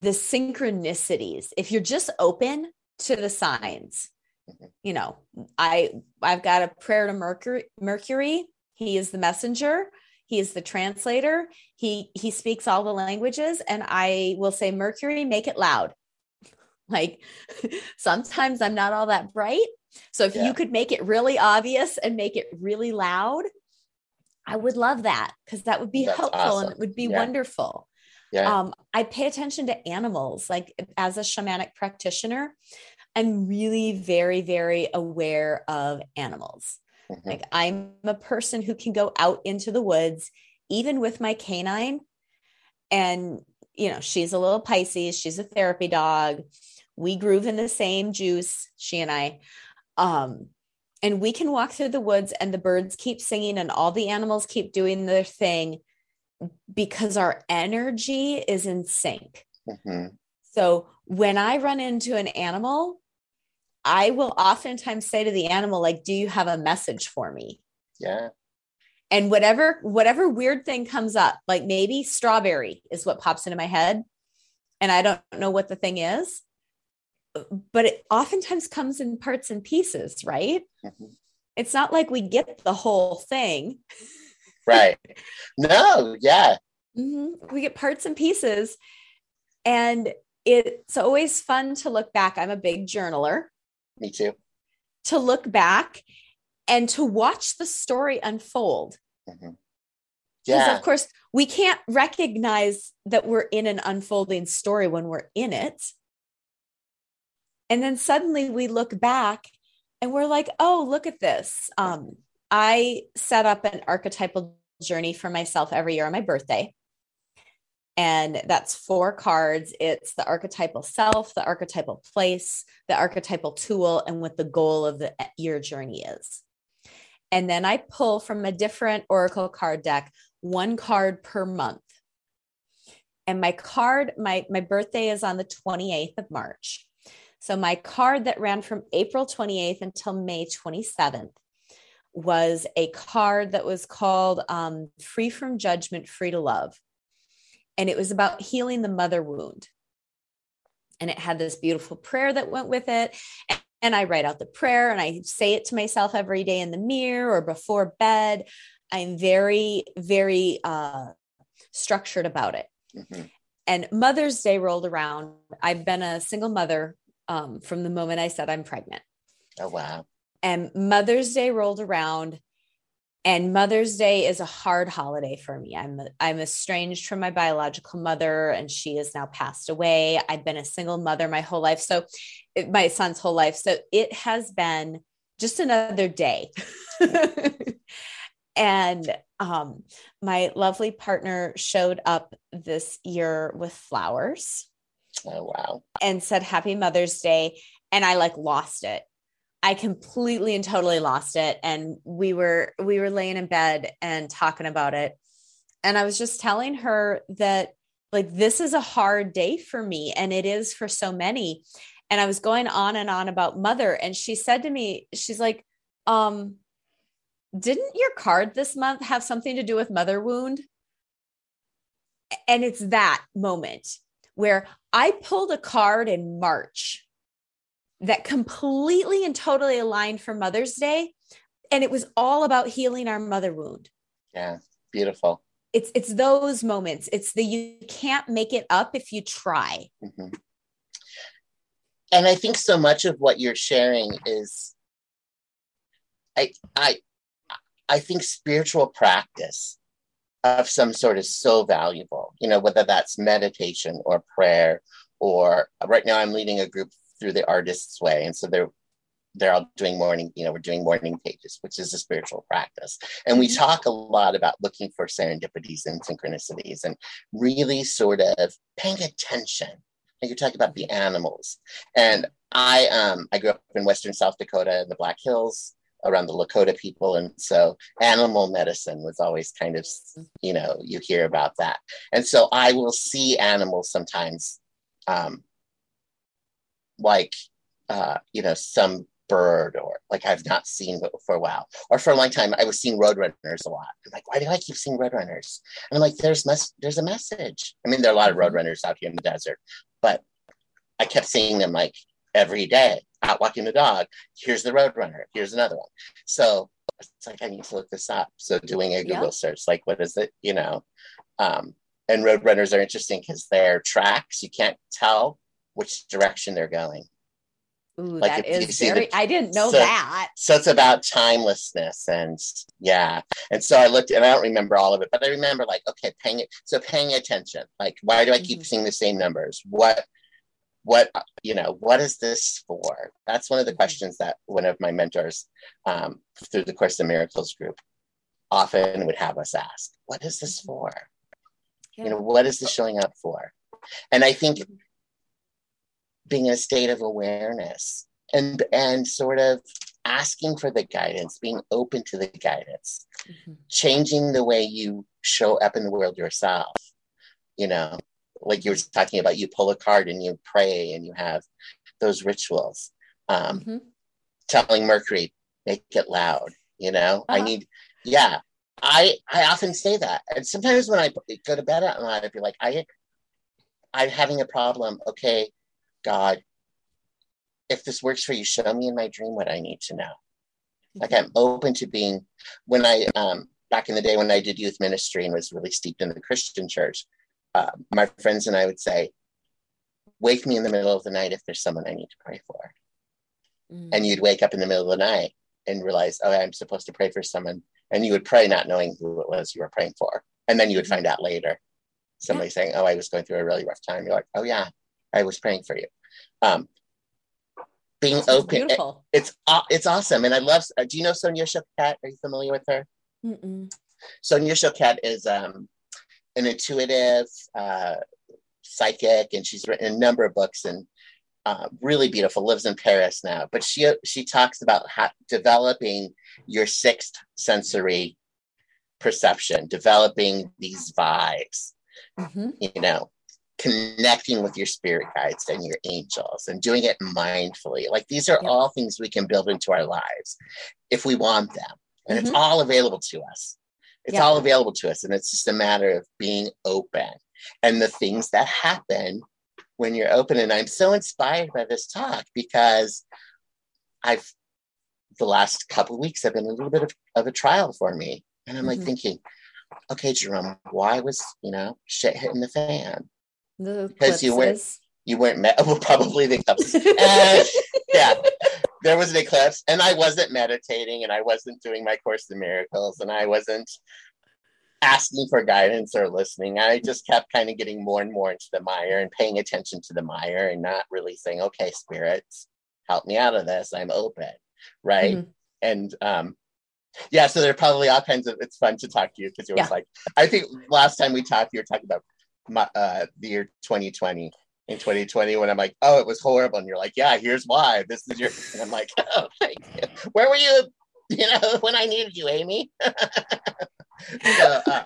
the synchronicities if you're just open to the signs Mhm. you know I I've got a prayer to Mercury Mercury. He is the messenger. He is the translator. He he speaks all the languages. And i will say mercury make it loud. Like sometimes i'm not all that bright. So if Yeah. you could make it really obvious and make it really loud i would love that because that would be That's helpful and it would be Yeah. wonderful yeah um, I pay attention to animals. Like as a shamanic practitioner, I'm really very, very aware of animals. Mhm. Like I'm a person who can go out into the woods, even with my canine. And, you know, she's a little Pisces, she's a therapy dog. We groove in the same juice, she and I. Um, and we can walk through the woods and the birds keep singing and all the animals keep doing their thing because our energy is in sync. Mhm. So when I run into an animal, I will oftentimes say to the animal, like, do you have a message for me? yeah And whatever, whatever weird thing comes up, like maybe strawberry is what pops into my head. And I don't know what the thing is, but it oftentimes comes in parts and pieces, right? Mhm. It's not like we get the whole thing. right no yeah Mhm. We get parts and pieces. And it's always fun to look back. I'm a big journaler. me too to look back and to watch the story unfold. Mhm. Because, yeah of course, we can't recognize that we're in an unfolding story when we're in it. And then suddenly we look back and we're like, oh, look at this. Um, I set up an archetypal journey for myself every year on my birthday. And that's four cards. It's the archetypal self, the archetypal place, the archetypal tool, and what the goal of the year journey is. And then I pull from a different Oracle card deck one card per month. And my card, my my birthday is on the 28th of March. So my card that ran from April 28th until May 27th was a card that was called um, Free from Judgment, Free to Love. And it was about healing the mother wound. And it had this beautiful prayer that went with it. And I write out the prayer and I say it to myself every day in the mirror or before bed. I'm very, very uh, structured about it. Mm-hmm. And Mother's Day rolled around. I've been a single mother um, from the moment I said I'm pregnant. Oh, wow. And Mother's Day rolled around. And Mother's Day is a hard holiday for me. I'm I'm estranged from my biological mother, and she has now passed away. I've been a single mother my whole life, so it, my son's whole life. So it has been just another day. and um, my lovely partner showed up this year with flowers. Oh, wow. And said, Happy Mother's Day. And I like lost it. I completely and totally lost it. And we were, we were laying in bed and talking about it. And I was just telling her that, like, this is a hard day for me. And it is for so many. And I was going on and on about mother. And she said to me, She's like, um, didn't your card this month have something to do with mother wound? And it's that moment where I pulled a card in March that completely and totally aligned for Mother's Day. And it was all about healing our mother wound. Yeah, beautiful. It's it's those moments. It's the you can't make it up if you try. Mm-hmm. And I think so much of what you're sharing is I I I think spiritual practice of some sort is so valuable, you know, whether that's meditation or prayer, or right now I'm leading a group through the artist's way. And so they're they're all doing morning, you know, we're doing morning pages, which is a spiritual practice. And we mm-hmm. talk a lot about looking for serendipities and synchronicities and really sort of paying attention. Like you're talking about the animals. And I um I grew up in western South Dakota in the Black Hills around the Lakota people. And so animal medicine was always kind of, you know, you hear about that. And so I will see animals sometimes, um, like, uh, you know, some bird or like I've not seen for a while. Or for a long time, I was seeing roadrunners a lot. I'm like, why do I keep seeing roadrunners? And I'm like, there's mes- there's a message. I mean, there are a lot of roadrunners out here in the desert, but I kept seeing them like every day out walking the dog. Here's the Roadrunner. Here's another one. So it's like I need to look this up. So doing a Google yeah. search, like what is it? You know, um, and Roadrunners are interesting because their tracks. You can't tell which direction they're going. Ooh, like that is very. The, I didn't know so, that. So it's about timelessness, and yeah. And so I looked, and I don't remember all of it, but I remember like, okay, paying it. So paying attention. Like, why do I keep mm-hmm. seeing the same numbers? What what you know what is this for that's one of the mm-hmm. questions that one of my mentors um, through the course of miracles group often would have us ask what is this mm-hmm. for yeah. you know what is this showing up for and i think mm-hmm. being in a state of awareness and and sort of asking for the guidance being open to the guidance mm-hmm. changing the way you show up in the world yourself you know like you were talking about, you pull a card and you pray and you have those rituals. Um, mm-hmm. Telling Mercury, make it loud. You know, uh-huh. I need, yeah. I I often say that, and sometimes when I go to bed at night, I'd be like, I I'm having a problem. Okay, God, if this works for you, show me in my dream what I need to know. Mm-hmm. Like I'm open to being. When I um back in the day when I did youth ministry and was really steeped in the Christian church, uh, my friends and I would say, wake me in the middle of the night if there's someone I need to pray for. Mm. And you'd wake up in the middle of the night and realize, oh, I'm supposed to pray for someone. And you would pray not knowing who it was you were praying for. And then you would mm. find out later somebody yeah. saying, oh, I was going through a really rough time. You're like, oh, yeah, I was praying for you. Um, being That's open, it, it's it's awesome. And I love, uh, do you know Sonia Choquette? Are you familiar with her? Mm-mm. Sonia Choquette is um, an intuitive uh, psychic, and she's written a number of books and uh, really beautiful. Lives in Paris now, but she she talks about how developing your sixth sensory perception, developing these vibes. Mm-hmm. You know, connecting with your spirit guides and your angels and doing it mindfully. Like these are all things we can build into our lives if we want them. And mm-hmm. it's all available to us. It's yeah. all available to us. And it's just a matter of being open. And the things that happen when you're open. And I'm so inspired by this talk because I've, the last couple of weeks have been a little bit of, of a trial for me. And I'm like mm-hmm. thinking, okay, Jerome, why was, you know, shit hitting the fan? The because you weren't, you weren't met, well, probably the eclipse. uh, yeah, there was an eclipse and I wasn't meditating and I wasn't doing my Course in Miracles and I wasn't asking for guidance or listening. I just kept kind of getting more and more into the mire and paying attention to the mire and not really saying, okay, spirits, help me out of this. I'm open. Right. Mm-hmm. And um, yeah, so there are probably all kinds of it's fun to talk to you because it was yeah. like I think last time we talked, you were talking about my, uh, the year 2020 in 2020 when I'm like, oh, it was horrible. And you're like, yeah, here's why. This is your and I'm like, oh, thank you. where were you, you know, when I needed you, Amy? so, uh,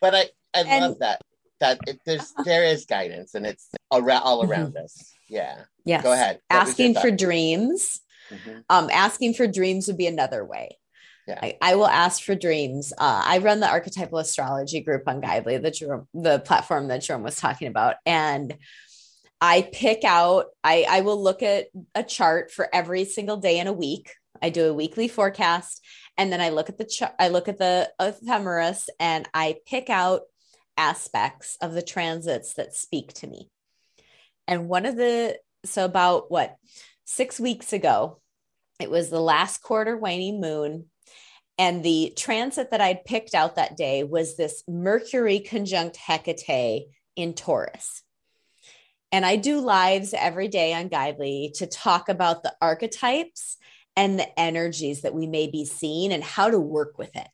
but I, I and, love that that it, there's there is guidance and it's around all mm-hmm. around mm-hmm. us. Yeah. Yeah. Go ahead. What asking for dreams. Mm-hmm. Um, asking for dreams would be another way. Yeah. I, I, will ask for dreams. Uh, I run the archetypal astrology group on Guidely, the Jerome, the platform that Jerome was talking about, and I pick out. I I will look at a chart for every single day in a week. I do a weekly forecast, and then I look at the ch- I look at the ephemeris and I pick out aspects of the transits that speak to me. And one of the so about what six weeks ago, it was the last quarter waning moon. And the transit that I'd picked out that day was this Mercury conjunct Hecate in Taurus. And I do lives every day on Guidely to talk about the archetypes and the energies that we may be seeing and how to work with it,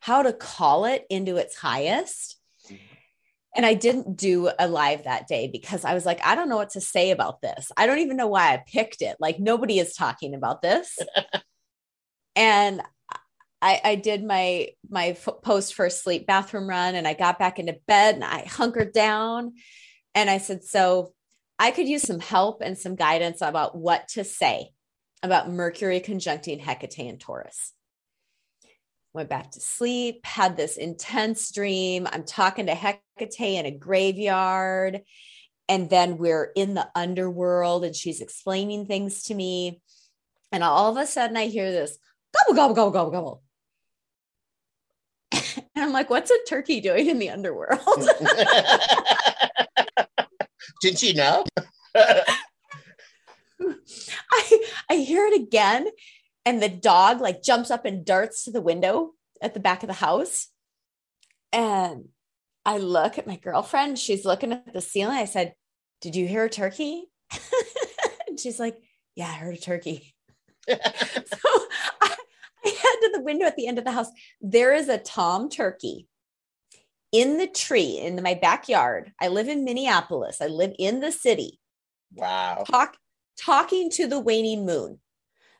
how to call it into its highest. Mm-hmm. And I didn't do a live that day because I was like, I don't know what to say about this. I don't even know why I picked it. Like, nobody is talking about this. and I, I, did my my post first sleep bathroom run and I got back into bed and I hunkered down and I said, so I could use some help and some guidance about what to say about Mercury conjuncting Hecate and Taurus. Went back to sleep, had this intense dream. I'm talking to Hecate in a graveyard. And then we're in the underworld and she's explaining things to me. And all of a sudden I hear this gobble, gobble, gobble, gobble, gobble. And I'm like, what's a turkey doing in the underworld? Did she know? I I hear it again, and the dog like jumps up and darts to the window at the back of the house. And I look at my girlfriend. She's looking at the ceiling. I said, Did you hear a turkey? and she's like, Yeah, I heard a turkey. so I, I head to the window at the end of the house. There is a tom turkey in the tree in my backyard. I live in Minneapolis. I live in the city. Wow. Talk, talking to the waning moon.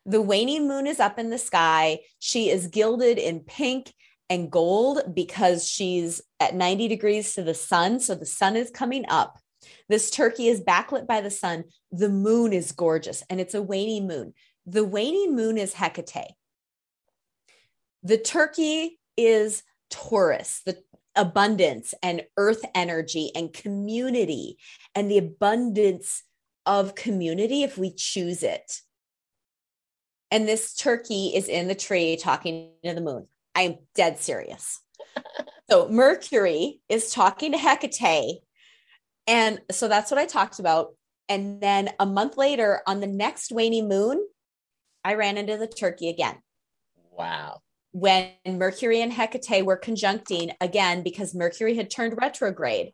The waning moon is up in the sky. She is gilded in pink and gold because she's at 90 degrees to the sun. So the sun is coming up. This turkey is backlit by the sun. The moon is gorgeous and it's a waning moon. The waning moon is Hecate. The turkey is Taurus, the abundance and earth energy and community and the abundance of community if we choose it. And this turkey is in the tree talking to the moon. I am dead serious. so Mercury is talking to Hecate. And so that's what I talked about. And then a month later, on the next waning moon, I ran into the turkey again. Wow. When Mercury and Hecate were conjuncting again because Mercury had turned retrograde.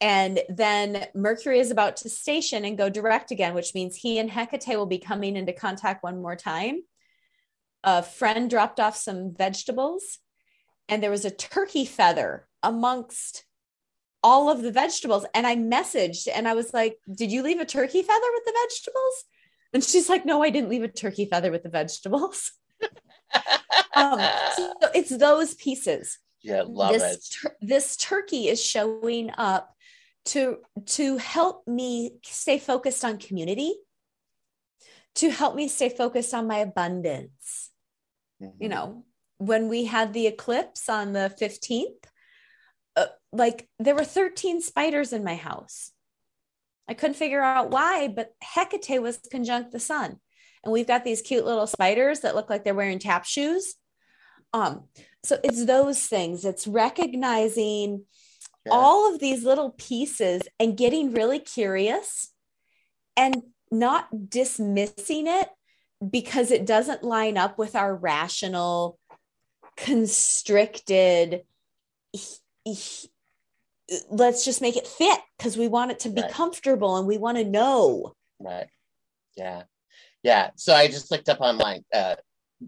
And then Mercury is about to station and go direct again, which means he and Hecate will be coming into contact one more time. A friend dropped off some vegetables, and there was a turkey feather amongst all of the vegetables. And I messaged and I was like, Did you leave a turkey feather with the vegetables? And she's like, No, I didn't leave a turkey feather with the vegetables. um, so it's those pieces Yeah, love this, it. Tur- this turkey is showing up to to help me stay focused on community, to help me stay focused on my abundance. Mm-hmm. You know, when we had the eclipse on the 15th, uh, like there were 13 spiders in my house. I couldn't figure out why, but Hecate was conjunct the sun. And we've got these cute little spiders that look like they're wearing tap shoes. Um, so it's those things. It's recognizing all of these little pieces and getting really curious and not dismissing it because it doesn't line up with our rational, constricted, let's just make it fit because we want it to be right. comfortable and we want to know. Right. Yeah. Yeah. So I just looked up online. Uh,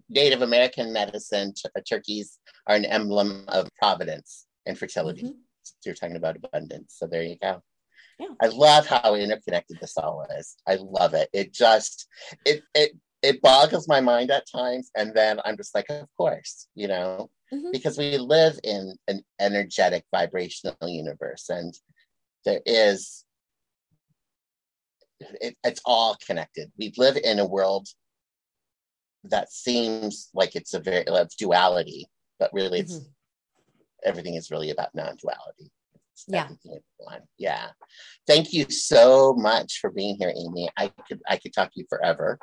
Native American medicine, t- uh, turkeys are an emblem of providence and fertility. Mm-hmm. So you're talking about abundance. So there you go. Yeah. I love how interconnected this all is. I love it. It just it it it boggles my mind at times, and then I'm just like, of course, you know, mm-hmm. because we live in an energetic, vibrational universe, and there is it, it's all connected. We live in a world that seems like it's a very of duality, but really it's mm-hmm. everything is really about non-duality. It's yeah. Yeah. Thank you so much for being here, Amy. I could I could talk to you forever.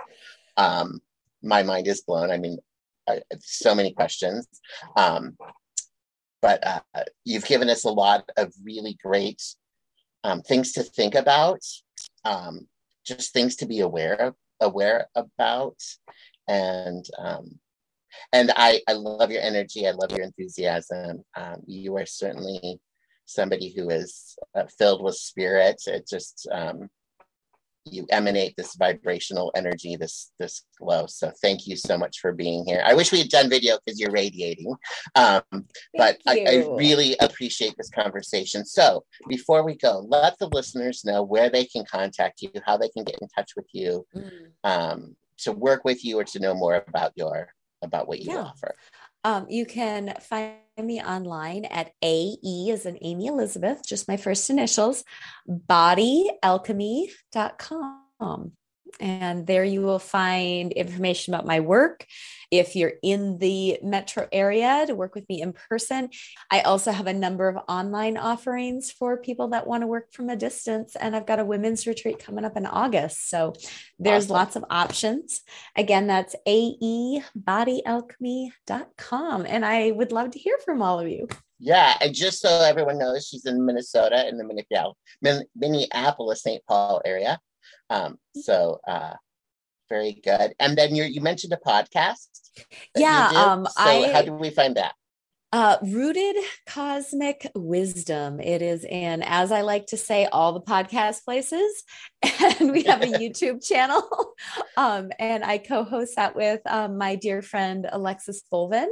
Um, my mind is blown. I mean, I, so many questions. Um, but uh, you've given us a lot of really great um, things to think about, um, just things to be aware of, aware about, and um, and I I love your energy. I love your enthusiasm. Um, you are certainly somebody who is uh, filled with spirit. It just um, you emanate this vibrational energy, this this glow. So thank you so much for being here. I wish we had done video because you're radiating, um, but I, I, really appreciate this conversation. So before we go, let the listeners know where they can contact you, how they can get in touch with you, mm. um, to work with you, or to know more about your about what you yeah. offer. Um, you can find me online at AE as an Amy Elizabeth, just my first initials, bodyalchemy.com. And there you will find information about my work. If you're in the metro area to work with me in person, I also have a number of online offerings for people that want to work from a distance. And I've got a women's retreat coming up in August. So there's awesome. lots of options. Again, that's aebodyalchemy.com. And I would love to hear from all of you. Yeah, and just so everyone knows, she's in Minnesota in the Minneapolis, St. Paul area. Um, so uh, very good. And then you you mentioned a podcast. Yeah. Um, so I, how do we find that? Uh, rooted cosmic wisdom. It is in, as I like to say, all the podcast places. And we have a YouTube channel. Um, and I co host that with um, my dear friend Alexis Bolvin.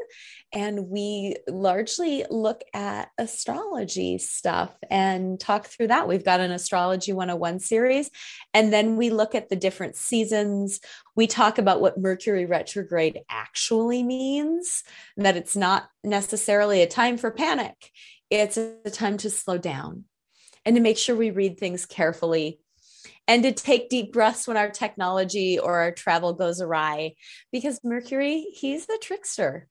And we largely look at astrology stuff and talk through that. We've got an Astrology 101 series. And then we look at the different seasons. We talk about what Mercury retrograde actually means, that it's not necessarily a time for panic, it's a time to slow down and to make sure we read things carefully and to take deep breaths when our technology or our travel goes awry because mercury he's the trickster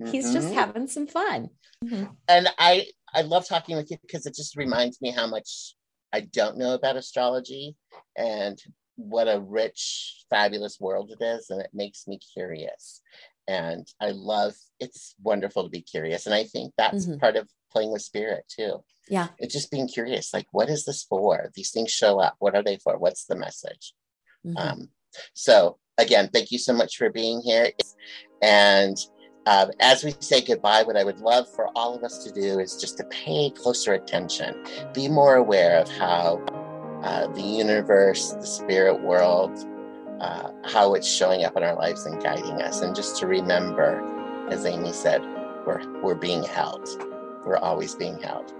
mm-hmm. he's just mm-hmm. having some fun mm-hmm. and i i love talking with you because it just reminds me how much i don't know about astrology and what a rich fabulous world it is and it makes me curious and i love it's wonderful to be curious and i think that's mm-hmm. part of playing with spirit too. Yeah. It's just being curious like what is this for? These things show up. What are they for? What's the message? Mm-hmm. um, so again thank you so much for being here. And uh, as we say goodbye, what I would love for all of us to do is just to pay closer attention, be more aware of how uh, the universe, the spirit world, uh, how it's showing up in our lives and guiding us. And just to remember, as Amy said, we're, we're being held. We're always being held.